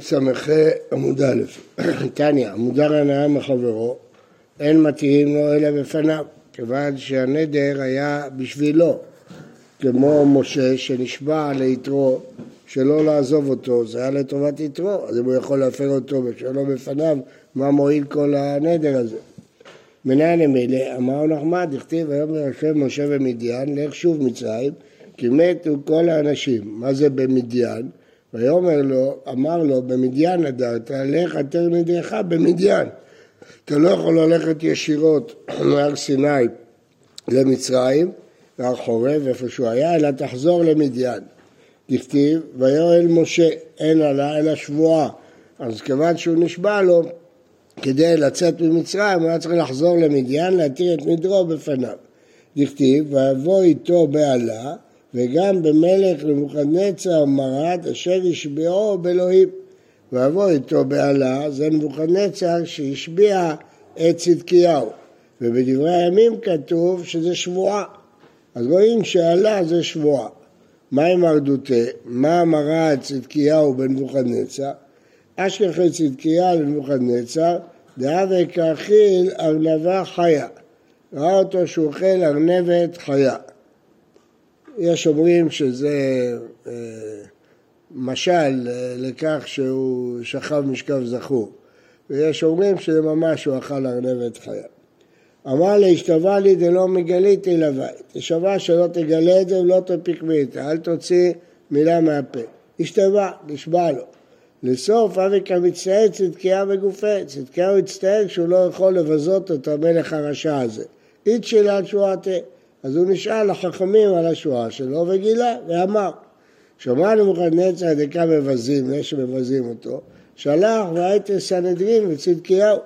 ס"ח עמוד א', תניא, מודר הנאה מחברו, אין מתירים לו אלא בפניו, כיוון שהנדר היה בשבילו, כמו משה שנשבע ליתרו שלא לעזוב אותו, זה היה לטובת יתרו, אז אם הוא יכול להפר אותו ושלא בפניו, מה מועיל כל הנדר הזה? מנין אמילה, אמר נחמד, הכתיב היום יושב משה במדיין, לך שוב מצרים, כי מתו כל האנשים. מה זה במדיין? ויאמר לו, אמר לו, במדיין נדרת, לך עתר נדרך במדיין. אתה לא יכול ללכת ישירות מהר סיני למצרים, מהר חורב, איפה שהוא היה, אלא תחזור למדיין. דכתיב, ויואל משה, אין עלה אלא שבועה. אז כיוון שהוא נשבע לו, כדי לצאת ממצרים, הוא היה צריך לחזור למדיין, להתיר את מדרו בפניו. דכתיב, ויבוא איתו בעלה, וגם במלך נבוכדנצר מרד אשר השביעו באלוהים. ויבוא איתו בעלה, זה נבוכדנצר שהשביע את צדקיהו. ובדברי הימים כתוב שזה שבועה. אז רואים שעלה זה שבועה. מה עם מרדותה? מה מרד צדקיהו בנבוכדנצר? אשכחי צדקיה לנבוכדנצר, דהווה כאכיל ארנבה חיה. ראה אותו שהוא אוכל ארנבת חיה. יש אומרים שזה אה, משל אה, לכך שהוא שכב משכב זכור, ויש אומרים שזה ממש הוא אכל ארנבת חיה. אמר לי, השתווה לי דלא מגליתי לבית. תשבע שלא תגלה את זה ולא תפיק מאיתה, אל תוציא מילה מהפה. השתווה, נשבע לו. לסוף אבי כמצטער צדקיה בגופה. צדקיה הוא הצטער שהוא לא יכול לבזות את המלך הרשע הזה. אית שאלה שבועתה. אז הוא נשאל לחכמים על השבועה שלו וגילה ואמר שמע נבוכדנצר דקה מבזים, זה שמבזים אותו, שלח והייתם סנהדרין וצדקיהו.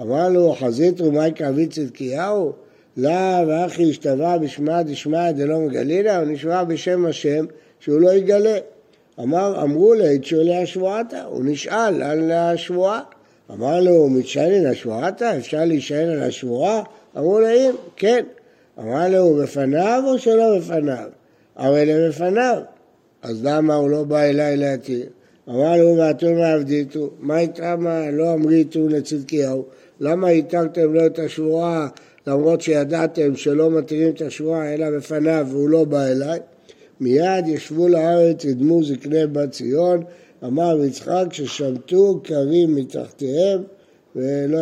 אמר לו חזית רומי כאבי צדקיהו? לאו ואחי השתבע בשמע דשמיא דלא מגלינה, הוא נשבע בשם השם שהוא לא יגלה. אמר, אמרו לה, שולי השבועתה, הוא נשאל על השבועה. אמר לו, מתשאלין השבועתה, אפשר להישאל על השבועה? אמרו לה, אם, כן. אמר לו, הוא בפניו או שלא בפניו? הרי לפניו. אז למה הוא לא בא אליי להתיר? אמר לו, ואתו מעבדיתו, מה איתמה לא אמריתו לצדקיהו? למה התרתם לו את השבועה למרות שידעתם שלא מתירים את השבועה אלא בפניו והוא לא בא אליי? מיד ישבו לארץ ידמו זקני בת ציון, אמר יצחק ששמטו קרים מתחתיהם ולא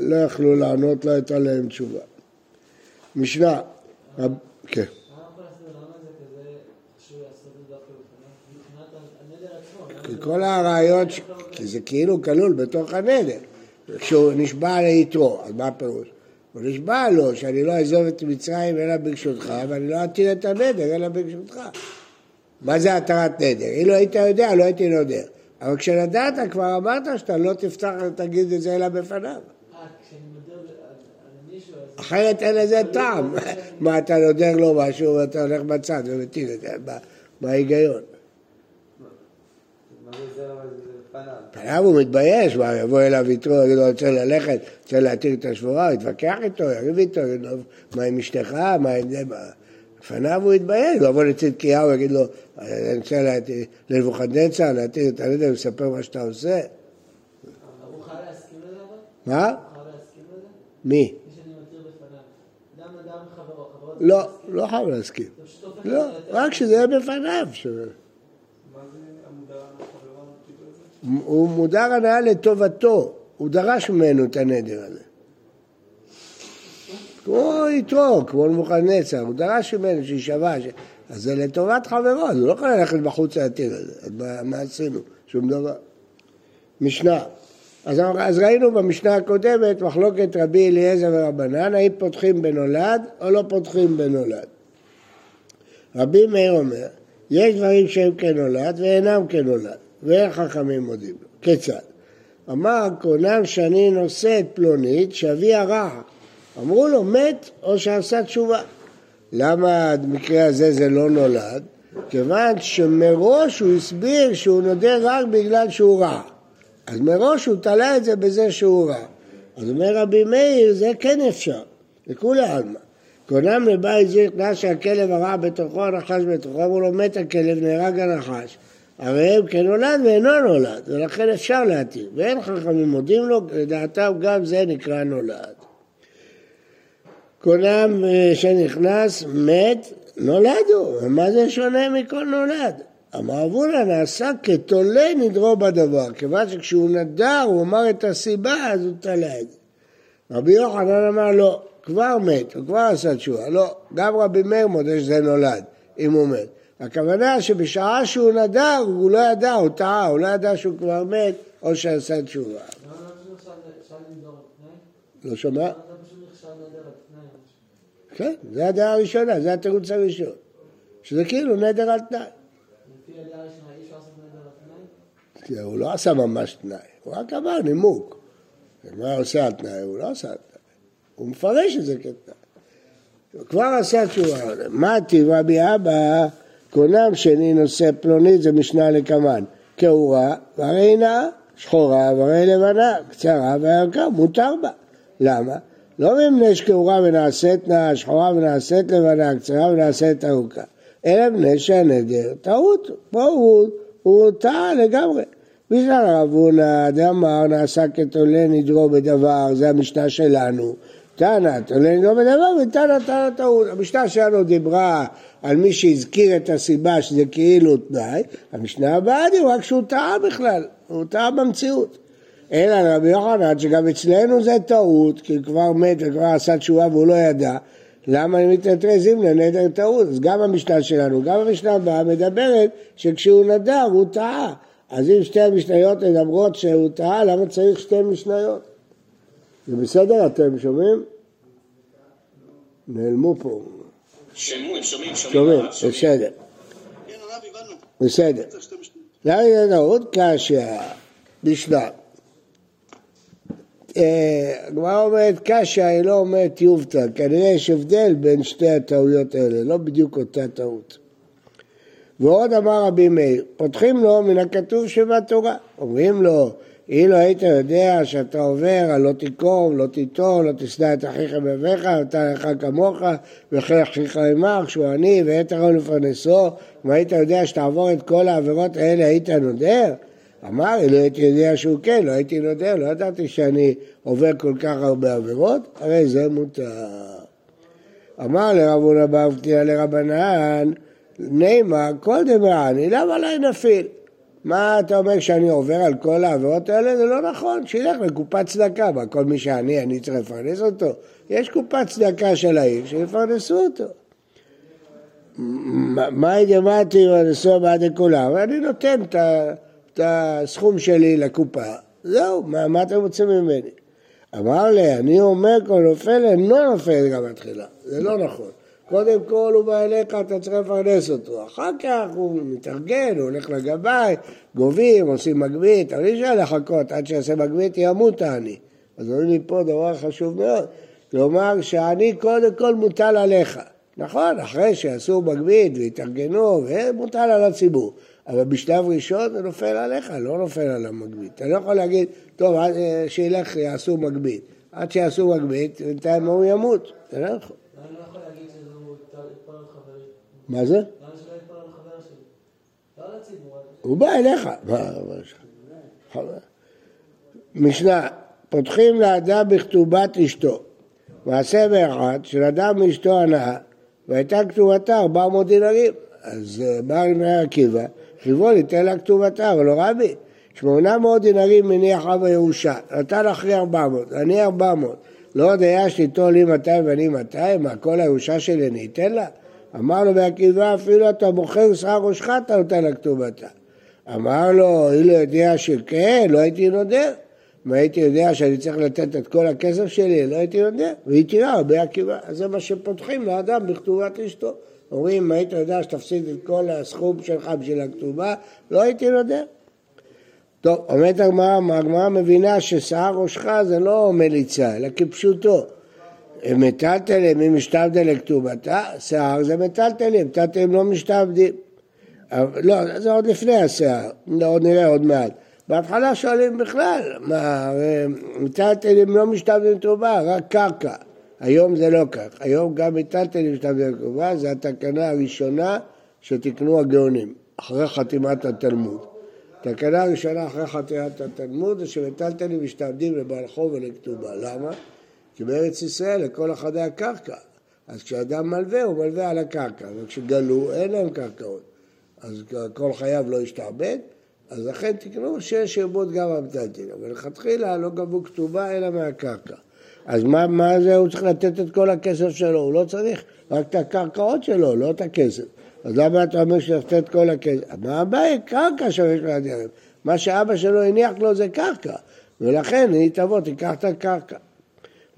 לא יכלו לענות לה את עליהם תשובה. משנה. כן. כל הרעיון, כי זה כאילו כלול בתוך הנדר. כשהוא נשבע ליתרו, אז מה הפירוש? הוא נשבע לו שאני לא אעזוב את מצרים אלא ברשותך, ואני לא אטיל את הנדר אלא ברשותך. מה זה התרת נדר? אילו היית יודע, לא הייתי נודר. אבל כשנדעת, כבר אמרת שאתה לא תפתח ותגיד את זה אלא בפניו. אחרת אין לזה טעם. מה, אתה נודר לו משהו ואתה הולך בצד ומטיל את זה, מה ההיגיון? פניו הוא מתבייש, מה, יבוא אליו יתרו, יגיד לו, רוצה ללכת, רוצה להתיר את השבורה, הוא יתווכח איתו, יריב איתו, יגיד לו, מה עם אשתך, מה עם זה, מה... לפניו הוא יתבייש, הוא יבוא לצדקיהו, יגיד לו, אני רוצה לנבוכדנצר, להתיר את הנדר, ולספר מה שאתה עושה. מה? מי? לא, לא חייב להסכים. לא, רק שזה יהיה בפניו. הוא מודר הנאה לטובתו, הוא דרש ממנו את הנדר הזה. כמו יתרו, כמו נבוכדנצר, הוא דרש ממנו שישבע, אז זה לטובת חברו, אז הוא לא יכול ללכת בחוץ להתיר את זה, אז מה עשינו? שום דבר. משנה, אז, אז ראינו במשנה הקודמת מחלוקת רבי אליעזר ורבנן, האם פותחים בנולד או לא פותחים בנולד. רבי מאיר אומר, יש דברים שהם כנולד ואינם כנולד. ואין חכמים מודים לו. כיצד? אמר קונם שאני נושא את פלונית שאביה רע. אמרו לו מת או שעשה תשובה. למה במקרה הזה זה לא נולד? כיוון שמראש הוא הסביר שהוא נודר רק בגלל שהוא רע. אז מראש הוא תלה את זה בזה שהוא רע. אז אומר רבי מאיר, זה כן אפשר, לכולי עלמא. קונם לבית זה נכנס שהכלב הרע בתוכו, הנחש בתוכו, אמרו לו מת הכלב, נהרג הנחש. הרי הם כנולד ואינו נולד, ולכן אפשר להתיר. ואין חכמים מודים לו, לדעתם גם זה נקרא נולד. כונם אה, שנכנס מת, נולד הוא, ומה זה שונה מכל נולד? אמר אבונה נעשה כתולה נדרו בדבר, כיוון שכשהוא נדר הוא אמר את הסיבה אז הוא תלה את זה. רבי יוחנן אמר לא, כבר מת, הוא כבר עשה תשובה, לא, גם רבי מאיר מודה שזה נולד, אם הוא מת. הכוונה שבשעה שהוא נדר הוא לא ידע, הוא טעה, הוא לא ידע שהוא כבר מת או שעשה תשובה. לא שומע? כן, זה הדעה הראשונה, זה התירוץ הראשון. שזה כאילו נדר על תנאי. הוא לא עשה ממש תנאי, הוא רק אמר נימוק. מה עושה על תנאי? הוא לא עשה על תנאי. הוא מפרש את זה כתנאי. הוא כבר עשה תשובה. מה טיב רבי אבא, קונם שני נושא פלונית זה משנה לקמן. כאורה והרי נאה, שחורה והרי לבנה, קצרה והירקה, מותר בה. למה? לא מפני שכאורה ונעשית נאה, שחורה ונעשית לבנה, קצרה ונעשית ארוכה, אלא מפני שהנדר טעות. פה הוא, הוא טעה לגמרי. בשביל רב הונא דאמר נעשה כתולה נדרו בדבר, זה המשנה שלנו. תנא תולה נדרו בדבר ותנא תנא טעות. המשנה שלנו דיברה על מי שהזכיר את הסיבה שזה כאילו תנאי, המשנה הבאה דיברה כשהוא טעה בכלל, הוא טעה במציאות. אלא רבי יוחנן שגם אצלנו זה טעות, כי הוא כבר מת וכבר עשה תשובה והוא לא ידע, למה הם מתנטרזים לנדר טעות? אז גם המשנה שלנו, גם המשנה הבאה מדברת שכשהוא נדר הוא טעה. אז אם שתי המשניות מדברות שהוא טעה, למה צריך שתי משניות? זה בסדר, אתם שומעים? נעלמו פה. שומעים, שומעים, שומעים. בסדר. בסדר. למה זה נאות? בשלב. הגמרא אומרת קשיא, היא לא אומרת יובטה, כנראה יש הבדל בין שתי הטעויות האלה, לא בדיוק אותה טעות. ועוד אמר רבי מאיר, פותחים לו מן הכתוב שבתורה, אומרים לו, אילו היית יודע שאתה עובר לא תיקום, לא תיטור, לא תשנא את אחיך באביך, ואתה לך כמוך, וכן אחיך עמך, שהוא עני, ועת הרון לפרנסו, אם היית יודע שתעבור את כל העבירות האלה, היית נודר? אמר, לא הייתי יודע שהוא כן, לא הייתי נודר, לא ידעתי שאני עובר כל כך הרבה עבירות, הרי זה מותר. אמר לרב הונא בר לרבנן, נאמר, כל דמעני, למה לא נפיל? מה אתה אומר שאני עובר על כל העבירות האלה? זה לא נכון, שילך לקופת צדקה. מה, כל מי שאני, אני צריך לפרנס אותו? יש קופת צדקה של העיר, שיפרנסו אותו. מה ידמתי לנסוע בעד לכולם? אני נותן את הסכום שלי לקופה. זהו, מה, מה אתם רוצים ממני? אמר לי, אני אומר כל נופל אינו נופל גם בתחילה. זה לא נכון. קודם כל הוא בא אליך, אתה צריך לפרנס אותו. אחר כך הוא מתארגן, הוא הולך לגבאי, גובים, עושים מגבית, אבל אי אפשר לחכות עד שיעשה מגבית, ימות העני. אז אומרים לי פה דבר חשוב מאוד. כלומר שהעני קודם כל מוטל עליך. נכון, אחרי שיעשו מגבית והתארגנו, ומוטל על הציבור. אבל בשלב ראשון זה נופל עליך, לא נופל על המגבית. אתה לא יכול להגיד, טוב, אה, שילך, יעשו מגבית. עד שיעשו מגבית, בינתיים הוא ימות. אתה לא יכול. מה זה? הוא בא אליך. משנה, פותחים לאדם בכתובת אשתו. מעשה באחד של אדם מאשתו הנאה, והייתה כתובתה 400 דינרים. אז אה, בא לבני עקיבא, חייבו ליתן לה כתובתה, אבל לא רבי. 800 דינרים מניח אב הירושה, נתן אחרי 400, אני 400. לא היה שתיתו לי 200 ואני 200, מה כל הירושה שלי אני אתן לה? אמר לו בעקיבא, אפילו אתה מוכר שכר ראשך, אתה נותן לה כתובתה. אמר לו, אילו יודע שכן, לא הייתי נודר. אם הייתי יודע שאני צריך לתת את כל הכסף שלי, לא הייתי נודר. והיא תראה הרבה עקיבא. אז זה מה שפותחים לאדם בכתובת אשתו. אומרים, אם היית יודע שתפסיד את כל הסכום שלך בשביל הכתובה, לא הייתי נודר. טוב, אומרת הגמרא, הגמרא מבינה ששיער ראשך זה לא מליצה, אלא כפשוטו. מטלטלים, אם משתבדה לכתובתה, שיער זה מטלטלים, מטלטלים לא משתבדים. לא, זה עוד לפני השיער, עוד נראה עוד מעט. בהתחלה שואלים בכלל, מה, מטלטלים לא משתבדים כתובה, רק קרקע. היום זה לא כך, היום גם מטלטלים משתבדים כתובה, זו התקנה הראשונה שתיקנו הגאונים. אחרי חתימת התלמוד. תקנה ראשונה אחרי חתימת התלמוד זה שמטלטלים משתעבדים לבעל חוב ולכתובה. למה? כי בארץ ישראל לכל אחדי הקרקע. אז כשאדם מלווה, הוא מלווה על הקרקע, וכשגלו, אין להם קרקעות. אז כל חייו לא ישתעבד, אז לכן תקנו שיש שעבוד גם המטלטלין. אבל לכתחילה לא גבו כתובה אלא מהקרקע. אז מה, מה זה, הוא צריך לתת את כל הכסף שלו, הוא לא צריך רק את הקרקעות שלו, לא את הכסף. אז למה אתה אומר לתת את כל הכסף? מה הבעיה? קרקע שיש לו הדרך. מה שאבא שלו הניח לו זה קרקע, ולכן היא תבוא, תיקח את הקרקע.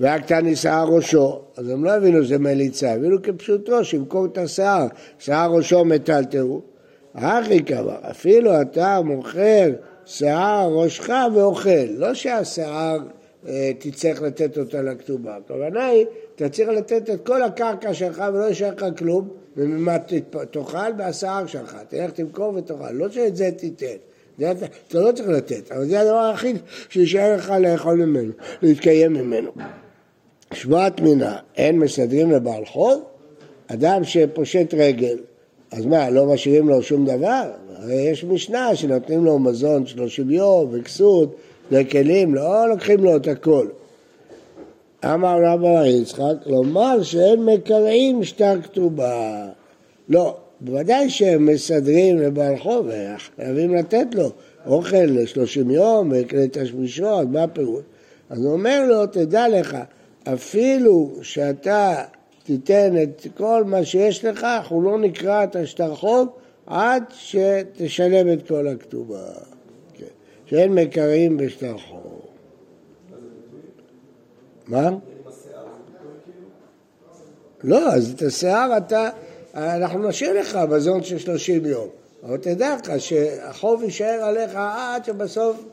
והקטן נישאה ראשו, אז הם לא הבינו שזה מליצה, הבינו כפשוטו, שימכור את השיער, שיער ראשו מטלטלו. הכי קבע, אפילו אתה מוכר שיער ראשך ואוכל, לא שהשיער אה, תצטרך לתת אותה לכתובה. הכוונה היא, אתה צריך לתת את כל הקרקע שלך ולא יישאר לך כלום, וממה תאכל והשיער שלך, תלך תמכור ותאכל, לא שאת זה תיתן. זה אתה, אתה לא צריך לתת, אבל זה הדבר היחיד שישאר לך לאכול ממנו, להתקיים ממנו. שבועת מינה, אין מסדרים לבעל חוב? אדם שפושט רגל, אז מה, לא משאירים לו שום דבר? הרי יש משנה שנותנים לו מזון 30 יום וכסות וכלים, לא לוקחים לו את הכל. אמר רבא יצחק, לומר שאין מקרעים שטר כתובה. לא, בוודאי שהם מסדרים לבעל חוב, חייבים לתת לו אוכל ל-30 יום וכלי תשמישות, מה הפירוט? אז הוא אומר לו, תדע לך, אפילו שאתה תיתן את כל מה שיש לך, אנחנו לא נקרא את השטר חוב עד שתשלם את כל הכתובה. כן. שאין מקראים בשטר חוב. מה? לא, אז את השיער אתה, אנחנו נשאיר לך מזון של 30 יום, אבל תדע לך שהחוב יישאר עליך עד שבסוף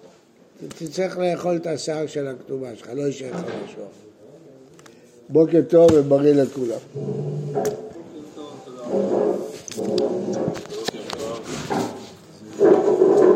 תצטרך לאכול את השיער של הכתובה שלך, לא יישאר לך משהו. בוקר טוב ובריא לכולם.